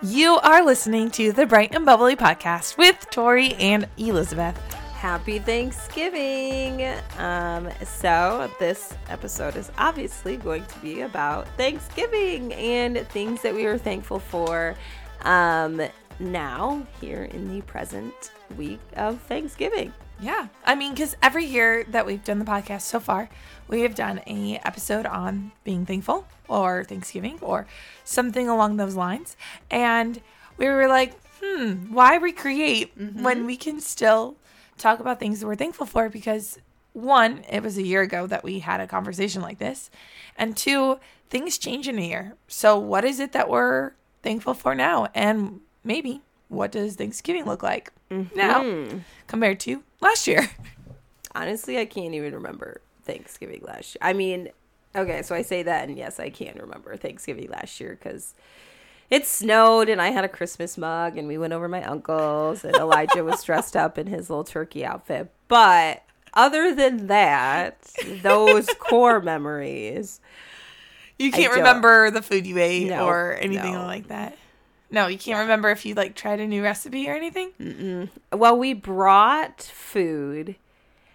You are listening to the Bright and Bubbly podcast with Tori and Elizabeth. Happy Thanksgiving! Um, so, this episode is obviously going to be about Thanksgiving and things that we are thankful for um, now, here in the present week of Thanksgiving. Yeah, I mean, because every year that we've done the podcast so far, we have done a episode on being thankful or Thanksgiving or something along those lines, and we were like, hmm, why recreate mm-hmm. when we can still talk about things that we're thankful for? Because one, it was a year ago that we had a conversation like this, and two, things change in a year. So, what is it that we're thankful for now? And maybe what does Thanksgiving look like mm-hmm. now compared to last year? Honestly, I can't even remember Thanksgiving last year. I mean, okay, so I say that, and yes, I can remember Thanksgiving last year because it snowed and I had a Christmas mug and we went over my uncle's and Elijah was dressed up in his little turkey outfit. But other than that, those core memories. You can't remember the food you ate no, or anything no. like that. No, you can't remember if you like tried a new recipe or anything. Mm-mm. Well, we brought food,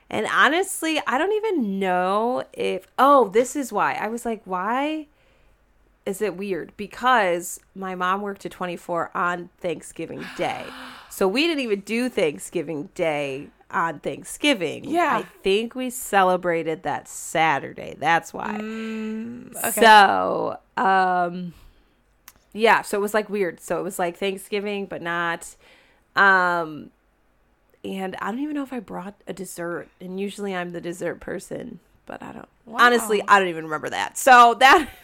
and honestly, I don't even know if. Oh, this is why I was like, why is it weird? Because my mom worked at twenty four on Thanksgiving Day, so we didn't even do Thanksgiving Day on Thanksgiving. Yeah. I think we celebrated that Saturday. That's why. Mm, okay. So, um yeah, so it was like weird. So it was like Thanksgiving, but not. Um, and I don't even know if I brought a dessert. And usually I'm the dessert person, but I don't. Wow. Honestly, I don't even remember that. So that.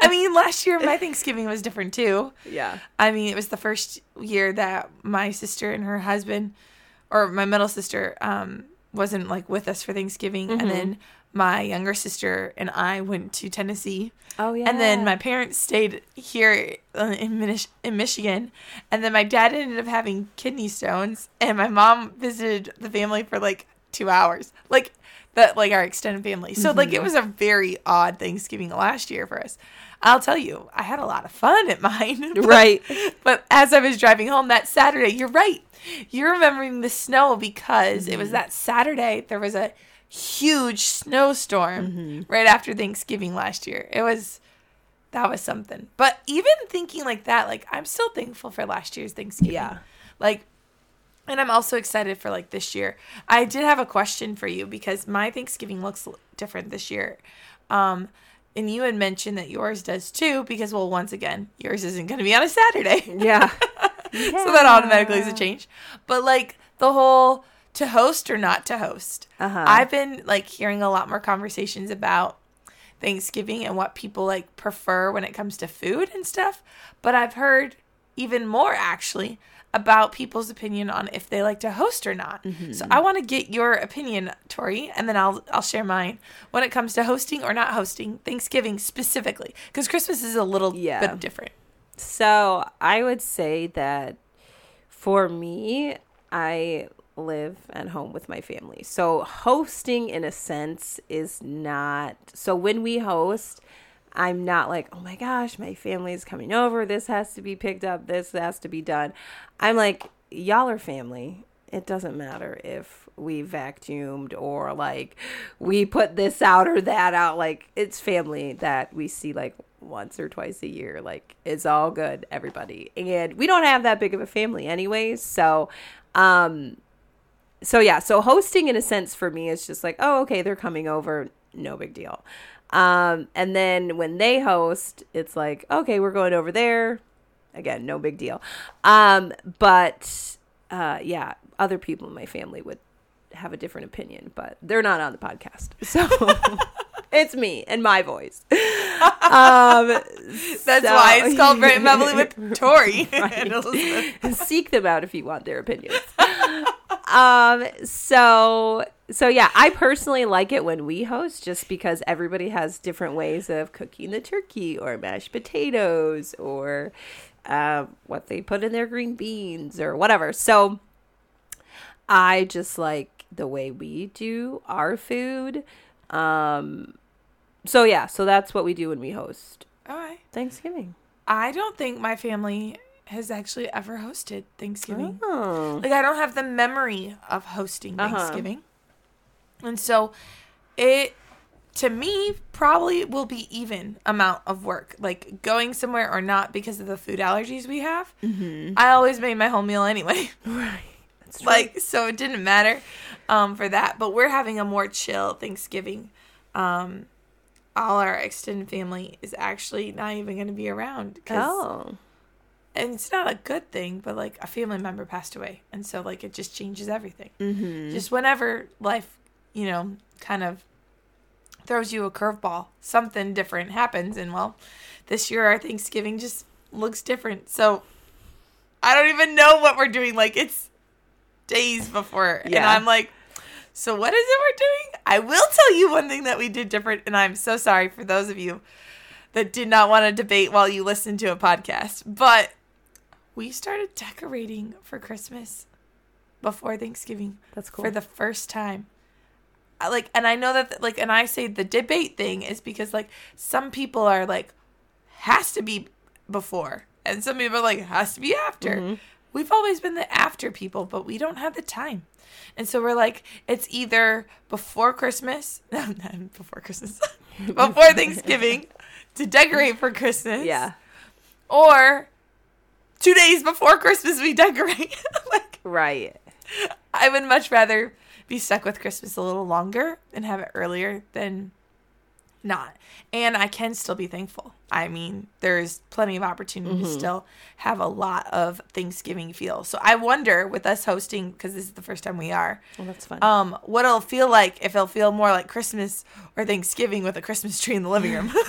I mean, last year my Thanksgiving was different too. Yeah. I mean, it was the first year that my sister and her husband, or my middle sister, um, wasn't like with us for Thanksgiving, mm-hmm. and then my younger sister and I went to Tennessee. Oh yeah. And then my parents stayed here in in Michigan, and then my dad ended up having kidney stones, and my mom visited the family for like two hours, like that, like our extended family. So mm-hmm. like it mm-hmm. was a very odd Thanksgiving last year for us. I'll tell you, I had a lot of fun at mine. but, right. But as I was driving home that Saturday, you're right. You're remembering the snow because mm-hmm. it was mm-hmm. that Saturday. There was a huge snowstorm mm-hmm. right after Thanksgiving last year. It was that was something. But even thinking like that, like I'm still thankful for last year's Thanksgiving. Yeah. Like and I'm also excited for like this year. I did have a question for you because my Thanksgiving looks different this year. Um and you had mentioned that yours does too because well once again, yours isn't going to be on a Saturday. Yeah. yeah. so that automatically is a change. But like the whole to host or not to host. Uh-huh. I've been like hearing a lot more conversations about Thanksgiving and what people like prefer when it comes to food and stuff, but I've heard even more actually about people's opinion on if they like to host or not. Mm-hmm. So I want to get your opinion, Tori, and then I'll I'll share mine when it comes to hosting or not hosting Thanksgiving specifically because Christmas is a little yeah. bit different. So I would say that for me, I live at home with my family. So hosting in a sense is not so when we host, I'm not like, "Oh my gosh, my family is coming over. This has to be picked up. This has to be done." I'm like, "Y'all are family. It doesn't matter if we vacuumed or like we put this out or that out. Like it's family that we see like once or twice a year. Like it's all good, everybody. And we don't have that big of a family anyways. So um so yeah, so hosting in a sense for me is just like, oh, okay, they're coming over, no big deal. Um, and then when they host, it's like, okay, we're going over there. Again, no big deal. Um, but uh, yeah, other people in my family would have a different opinion, but they're not on the podcast. So it's me and my voice. Um, That's so, why it's called and Bubbly with Tori. Seek them out if you want their opinions. Um, so so yeah, I personally like it when we host just because everybody has different ways of cooking the turkey or mashed potatoes or uh, what they put in their green beans or whatever. So I just like the way we do our food. Um, so yeah, so that's what we do when we host. All right. Thanksgiving. I don't think my family has actually ever hosted Thanksgiving. Oh. Like I don't have the memory of hosting Uh-huh. Thanksgiving. And so it to me probably will be even amount of work. Like going somewhere or not because of the food allergies we have. Mm-hmm. I always made my home meal anyway. Right. That's like so it didn't matter um for that. But we're having a more chill Thanksgiving. Um all our extended family is actually not even going to be around 'cause- Oh. and it's not a good thing, but like a family member passed away, and so like it just changes everything. Mm-hmm. Just whenever life, you know, kind of throws you a curveball, something different happens, and well, this year our Thanksgiving just looks different. So I don't even know what we're doing. Like it's days before, and I'm like. So what is it we're doing? I will tell you one thing that we did different, and I'm so sorry for those of you that did not want to debate while you listened to a podcast. But we started decorating for Christmas before Thanksgiving That's cool. for the first time. I, like, and I know that, like, and I say the debate thing is because, like, some people are like, has to be before, and some people are like, has to be after. Mm-hmm. We've always been the after people, but we don't have the time. And so we're like, it's either before Christmas, before Christmas, before Thanksgiving to decorate for Christmas. yeah. Or two days before Christmas, we decorate. like, Right. I would much rather be stuck with Christmas a little longer and have it earlier than not. And I can still be thankful. I mean, there's plenty of opportunity to still have a lot of Thanksgiving feel. So I wonder with us hosting, because this is the first time we are, Well, that's fun. um, what it'll feel like if it'll feel more like Christmas or Thanksgiving with a Christmas tree in the living room.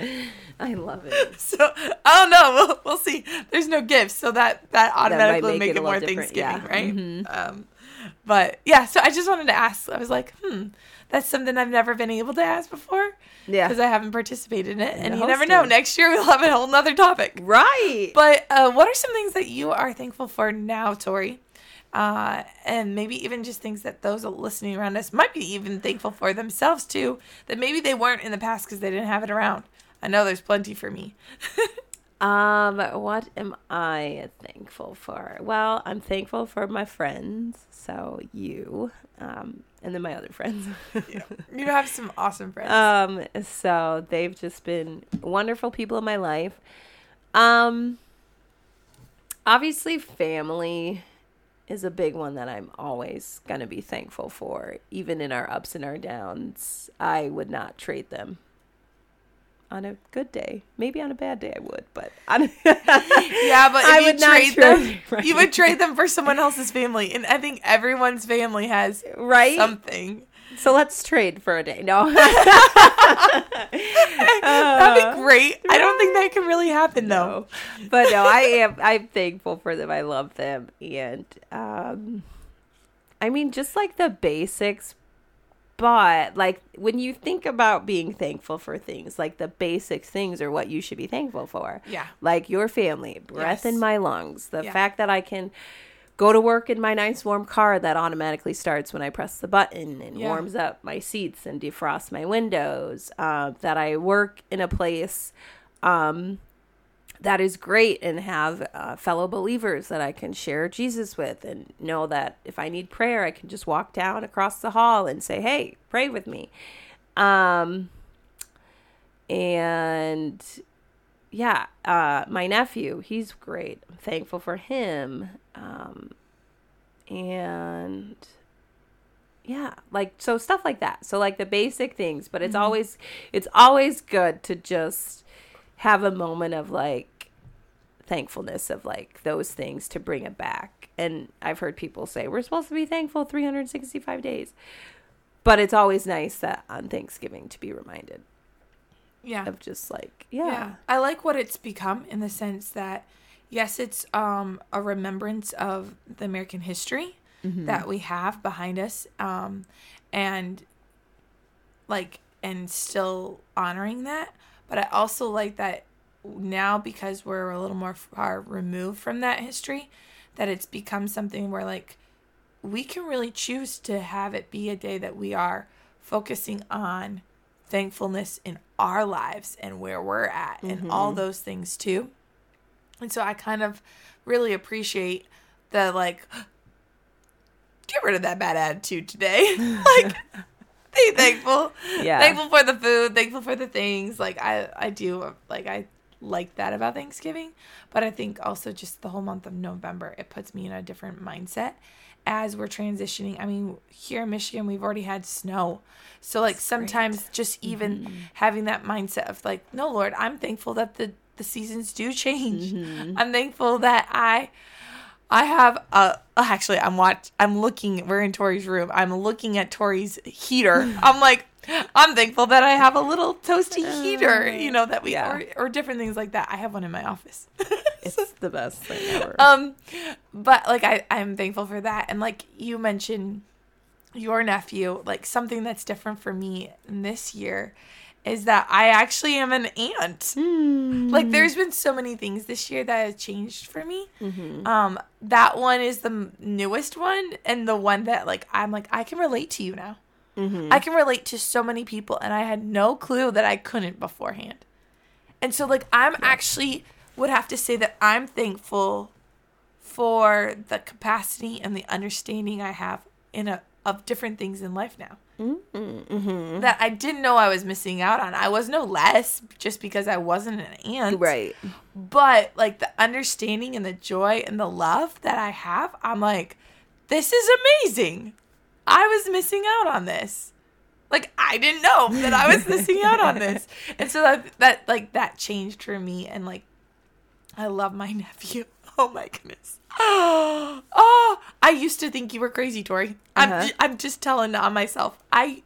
I love it. so I don't know. We'll, we'll see. There's no gifts, so that that automatically make make, it it, more Thanksgiving, yeah. right? Um, but yeah, so I just wanted to ask. I was like, hmm, that's something I've never been able to ask before Yeah. because I haven't participated in it, and the you never know. Next year we'll have a whole nother topic. Right. But uh, what are some things that you are thankful for now, Tori? Uh, and maybe even just things that those listening around us might be even thankful for themselves too, that maybe they weren't in the past because they didn't have it around. I know there's plenty for me. Um, what am I thankful for? Well, I'm thankful for my friends. So you, um, and then my other friends. You have some awesome friends. um, so they've just been wonderful people in my life. Um, obviously, family is a big one that I'm always gonna be thankful for, even in our ups and our downs. I would not trade them. On a good day, maybe on a bad day, I would, but on yeah, but I you would not trade them, right. you would trade them for someone else's family, and I think everyone's family has right. something. so let's trade for a day. No, That'd be great. I don't think that can really happen though. but no, I am. I'm thankful for them. I love them, and um, I mean, just like the basics. But like when you think about being thankful for things, like the basic things are what you should be thankful for. Yeah. like your family, breath in my lungs, the Yeah. fact that I can go to work in my nice warm car that automatically starts when I press the button and Yeah. warms up my seats and defrosts my windows. Uh, that I work in a place um, that is great and have uh, fellow believers that I can share Jesus with and know that if I need prayer, I can just walk down across the hall and say, "Hey, pray with me." Um, and yeah, uh, my nephew, he's great. I'm thankful for him. Um, and yeah, like so stuff like that. So like the basic things, but it's always it's always good to just have a moment of like thankfulness of like those things to bring it back. And I've heard people say we're supposed to be thankful 365 days. But it's always nice that on Thanksgiving to be reminded Yeah. of just like yeah. yeah. I like what it's become in the sense that yes, it's um a remembrance of the American history Mm-hmm. that we have behind us um and like and still honoring that but i also like that now because we're a little more far removed from that history that it's become something where like we can really choose to have it be a day that we are focusing on thankfulness in our lives and where we're at and mm-hmm. all those things too. And so I kind of really appreciate the like get rid of that bad attitude today. like be thankful. Yeah. Thankful for the food, thankful for the things. Like I I do like I like that about Thanksgiving, but I think also just the whole month of November it puts me in a different mindset as we're transitioning. I mean, here in Michigan we've already had snow. So like sometimes just mm-hmm. even having that mindset of like, no Lord, I'm thankful that the the seasons do change. Mm-hmm. I'm thankful that I I have a actually I'm watch I'm looking we're in Tori's room. I'm looking at Tori's heater. I'm like I'm thankful that I have a little toasty heater, you know, that we Yeah. or, or different things like that. I have one in my office. It's the best thing ever. um but like I I'm thankful for that and like you mentioned your nephew, like something that's different for me in this year is that I actually am an aunt. Hmm. Like there's been so many things this year that have changed for me. Mm-hmm. Um that one is the newest one and the one that like I'm like I can relate to you now. Mm-hmm. I can relate to so many people and I had no clue that I couldn't beforehand. And so like I'm actually would have to say that I'm thankful for the capacity and the understanding I have in a of different things in life now. Mm-hmm. That I didn't know I was missing out on. I was no less just because I wasn't an aunt. right. But like the understanding and the joy and the love that I have, I'm like, this is amazing. I was missing out on this. Like I didn't know that I was missing out on this. And so that that like that changed for me and like I love my nephew. Oh my goodness. Oh, I used to think you were crazy, Tori. I'm Uh-huh. ju- I'm just telling on myself. I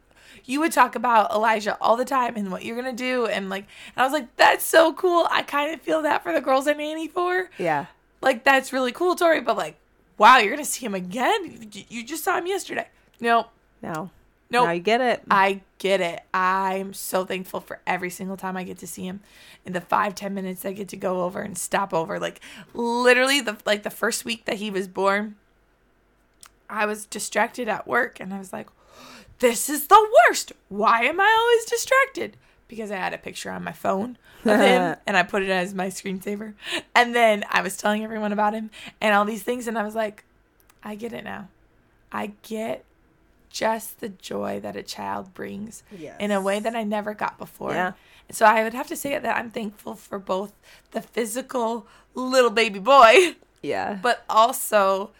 you would talk about Elijah all the time and what you're gonna do and like and I was like, that's so cool. I kind of feel that for the girls I nanny for. Yeah. Like that's really cool, Tori. But like, wow, you're gonna see him again. You- You just saw him yesterday. Nope. No. Nope. I get it. I get it. I'm so thankful for every single time I get to see him. In the five ten minutes I get to go over and stop over, like literally the like the first week that he was born, I was distracted at work, and I was like, "This is the worst. Why am I always distracted?" Because I had a picture on my phone of him, and I put it as my screensaver. And then I was telling everyone about him and all these things, and I was like, "I get it now. I get." Just the joy that a child brings in a way that I never got before. Yeah. So I would have to say that I'm thankful for both the physical little baby boy, Yeah. but also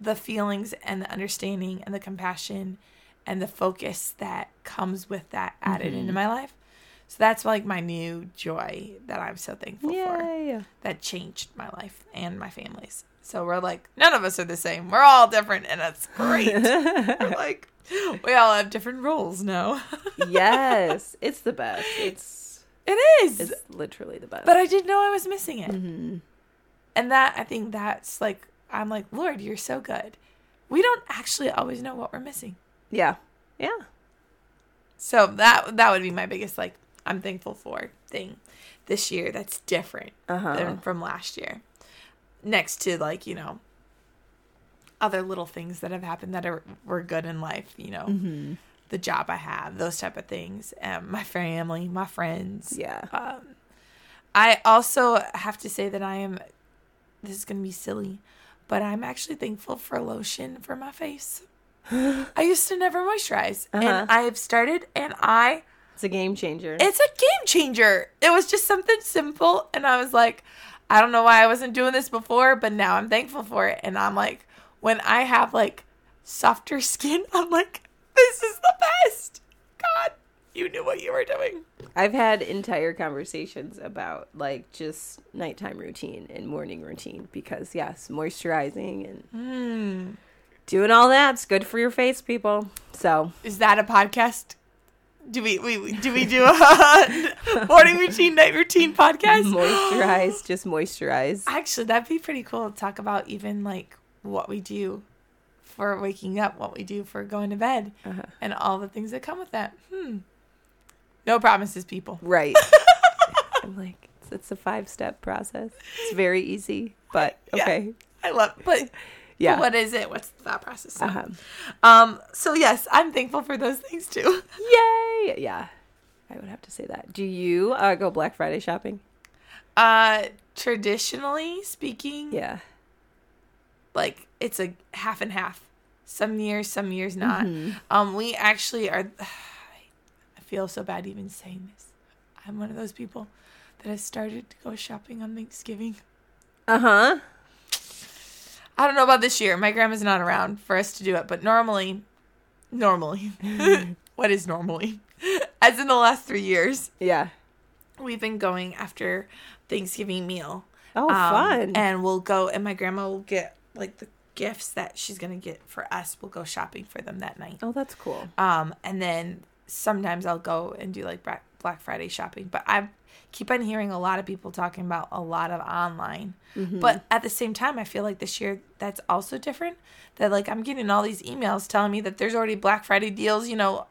the feelings and the understanding and the compassion and the focus that comes with that added into mm-hmm. my life. So that's like my new joy that I'm so thankful for that changed my life and my family's. So we're like, none of us are the same. We're all different, and that's great. we're like, we all have different roles now. yes. It's the best. It's it is. it's literally the best. but I didn't know I was missing it. Mm-hmm. And that, I think that's like, I'm like, Lord, you're so good. We don't actually always know what we're missing. yeah. Yeah. So that that would be my biggest like I'm thankful for thing this year that's different Uh-huh. than from last year. Next to like, you know, other little things that have happened that are were good in life, you know. Mm-hmm. The job I have, those type of things. Um, my family, my friends. Yeah. Um, I also have to say that I am. This is gonna be silly, but I'm actually thankful for lotion for my face. I used to never moisturize, Uh-huh. and I have started, and I. It's a game changer. It's a game changer. It was just something simple, and I was like, I don't know why I wasn't doing this before, but now I'm thankful for it. And I'm like, when I have like softer skin, I'm like, this is the best. God, you knew what you were doing. I've had entire conversations about like just nighttime routine and morning routine because yes, moisturizing and Hmm. doing all that's good for your face, people. So Is that a podcast? Do we, we do we do a morning routine, night routine podcast? moisturize, just moisturize. Actually, that'd be pretty cool to talk about even like what we do for waking up, what we do for going to bed, Uh-huh. and all the things that come with that. Hmm. No promises, people. Right. I'm like, it's, it's a five step process. It's very easy, but Yeah. okay. I love, but Yeah. what is it? What's the thought process? So, Uh-huh. Um. So yes, I'm thankful for those things too. Yay. Yeah. I would have to say that. Do you uh, go Black Friday shopping? Uh, traditionally speaking, Yeah. like it's a half and half. Some years, some years not. Mm-hmm. Um, we actually are. I feel so bad even saying this. I'm one of those people that has started to go shopping on Thanksgiving. Uh huh. I don't know about this year. My grandma's not around for us to do it, but normally, normally, what is normally? As in the last three years, Yeah. we've been going after Thanksgiving meal. Oh, Um, fun. And we'll go, and my grandma will get like the gifts that she's gonna get for us. We'll go shopping for them that night. oh, that's cool. Um, and then sometimes I'll go and do like Black Friday shopping. But I keep on hearing a lot of people talking about a lot of online. Mm-hmm. But at the same time, I feel like this year that's also different. That like I'm getting all these emails telling me that there's already Black Friday deals. You know,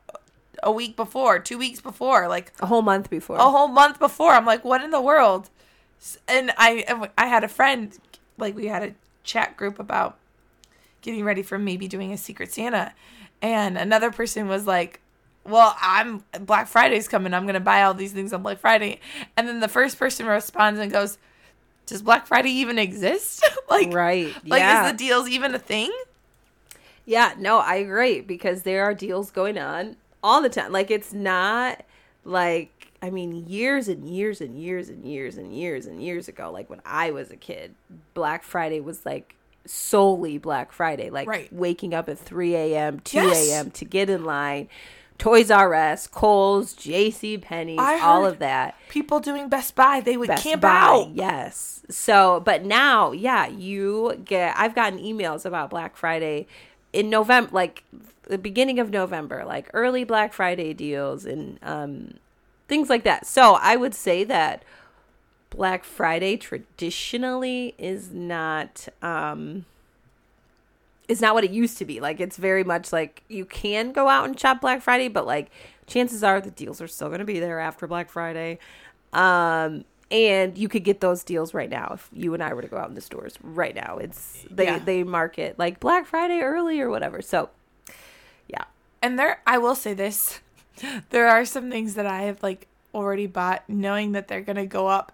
a week before, two weeks before, like A whole month before. a whole month before. I'm like, what in the world? And I I had a friend, like we had a chat group about getting ready for maybe doing a Secret Santa, and another person was like, well, I'm Black Friday's coming. I'm gonna buy all these things on Black Friday, and then the first person responds and goes, does Black Friday even exist? like, right. like yeah. is the deals even a thing? Yeah, no, I agree because there are deals going on all the time. Like it's not like I mean years and years and years and years and years and years ago like when I was a kid, Black Friday was like solely Black Friday, like Right. waking up at 3 a.m., 2 Yes. a.m. to get in line. Toys R Us, Kohl's, J.C. Penney's, all of that. People doing Best Buy, they would Best camp Buy, out. Yes. So, but now, yeah, you get. I've gotten emails about Black Friday in November, like the beginning of November, like early Black Friday deals and um, things like that. So, I would say that Black Friday traditionally is not. Um, is not what it used to be. Like it's very much like you can go out and shop Black Friday, but like chances are the deals are still going to be there after Black Friday. Um and you could get those deals right now if you and I were to go out in the stores right now. It's they Yeah. they market like Black Friday early or whatever. So yeah. And there, I will say this: there are some things that I have like already bought, knowing that they're gonna go up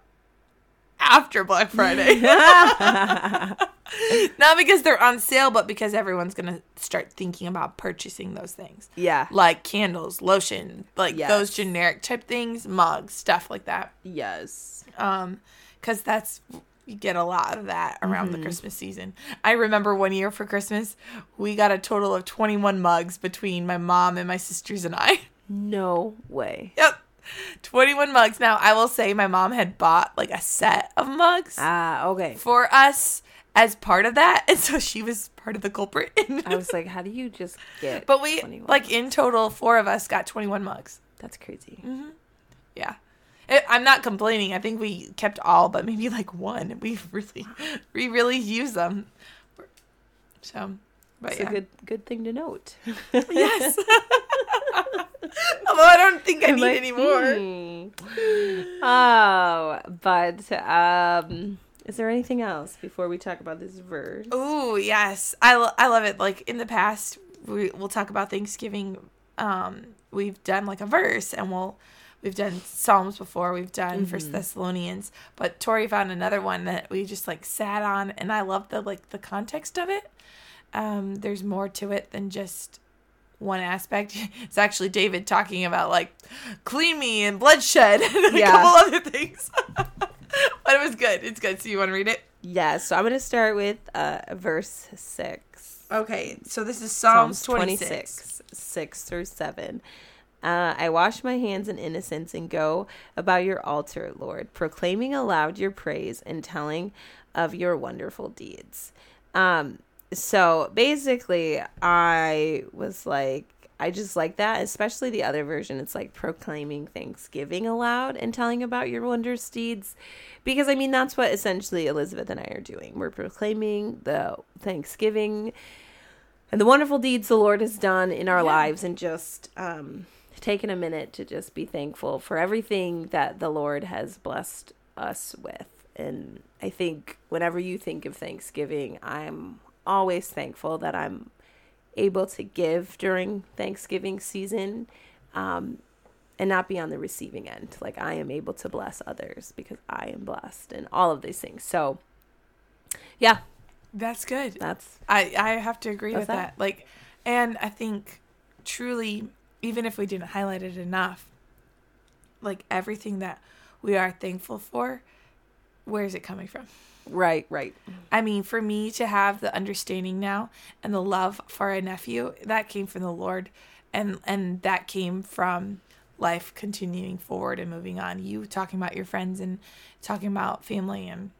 after Black Friday. Not because they're on sale, but because everyone's gonna start thinking about purchasing those things, Yeah. like candles, lotion, like Yes. those generic type things, mugs, stuff like that. Yes. Um, because that's you get a lot of that around Mm-hmm. the Christmas season. I remember one year for Christmas, we got a total of twenty one mugs between my mom and my sisters and I. No way. Yep. 21 mugs. Now, I will say my mom had bought like a set of mugs Ah, okay. for us as part of that. And so she was part of the culprit. I was like, how do you just get but we, 21? like, in total, four of us got 21 mugs. That's crazy. Yeah. It, I'm not complaining. I think we kept all, but maybe like one. We really, we really use them. So, but It's yeah. a good good thing to note. yes. Although I don't think I I'm need like, any more. hmm. Oh, but um, is there anything else before we talk about this verse? Oh, yes. I, lo- I love it. Like in the past, we, we'll talk about Thanksgiving. Um, we've done like a verse and we'll, we've done Psalms before. We've done First Thessalonians, but Tori found another one that we just like sat on and I love the, like the context of it. Um, there's more to it than just one aspect. It's actually David talking about like clean me and bloodshed and a couple other things. but it was good. It's good. So you want to read it? Yes. So I'm going to start with uh, verse six. Okay, so this is Psalms, 26. 6 through 7. Uh, I wash my hands in innocence and go about your altar, Lord, proclaiming aloud your praise and telling of your wonderful deeds. Um, so basically, I was like, I just like that, especially the other version. It's like proclaiming thanksgiving aloud and telling about your wondrous deeds. Because I mean, that's what essentially Elizabeth and I are doing. We're proclaiming the thanksgiving and the wonderful deeds the Lord has done in our Yeah. lives and just um, taking a minute to just be thankful for everything that the Lord has blessed us with. And I think whenever you think of Thanksgiving, I'm always thankful that I'm able to give during Thanksgiving season. Um, and not be on the receiving end. Like I am able to bless others because I am blessed and all of these things. So yeah, That's good. that's I I have to agree with that. that. Like, and I think truly, even if we didn't highlight it enough, like everything that we are thankful for, where is it coming from? Right, right. Mm-hmm. I mean, for me to have the understanding now and the love for a nephew, that came from the Lord, and and that came from life continuing forward and moving on. You talking about your friends and talking about family and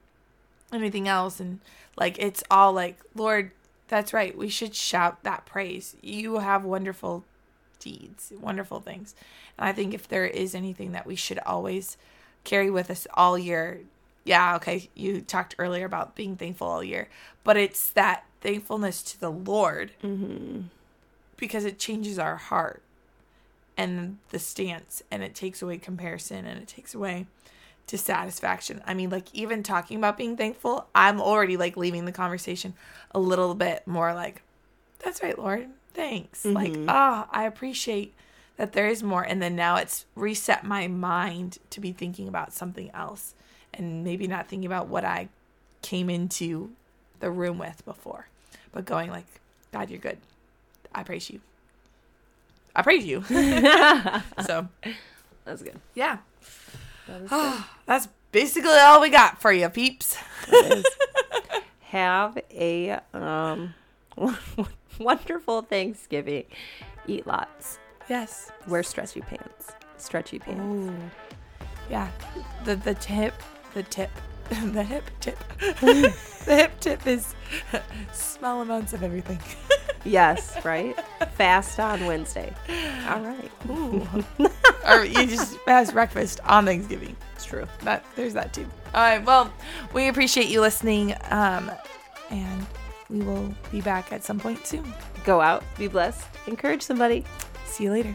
anything else, and like it's all like, Lord, that's right. We should shout that praise. You have wonderful deeds, wonderful things, and I think if there is anything that we should always carry with us all year yeah, okay, you talked earlier about being thankful all year, but it's that thankfulness to the Lord because it changes our heart and the stance and it takes away comparison and it takes away dissatisfaction. I mean, like, even talking about being thankful, I'm already like leaving the conversation a little bit more like, that's right, Lord, thanks. Like, ah, I appreciate that there is more. And then now it's reset my mind to be thinking about something else and maybe not thinking about what I came into the room with before, but going like, God, you're good. I praise you. I praise you. so, That's good. yeah, That is good. that's basically all we got for you, peeps. Have a um wonderful Thanksgiving. Eat lots. Yes. Wear stretchy pants. Stretchy pants. Ooh. Yeah. The the tip, the tip, the hip tip. the hip tip is small amounts of everything. Yes, right? Fast on Wednesday. All right. Ooh. or you just fast breakfast on Thanksgiving. It's true. That there's that too. All right. Well, we appreciate you listening, um, and we will be back at some point soon. Go out, be blessed, encourage somebody. See you later.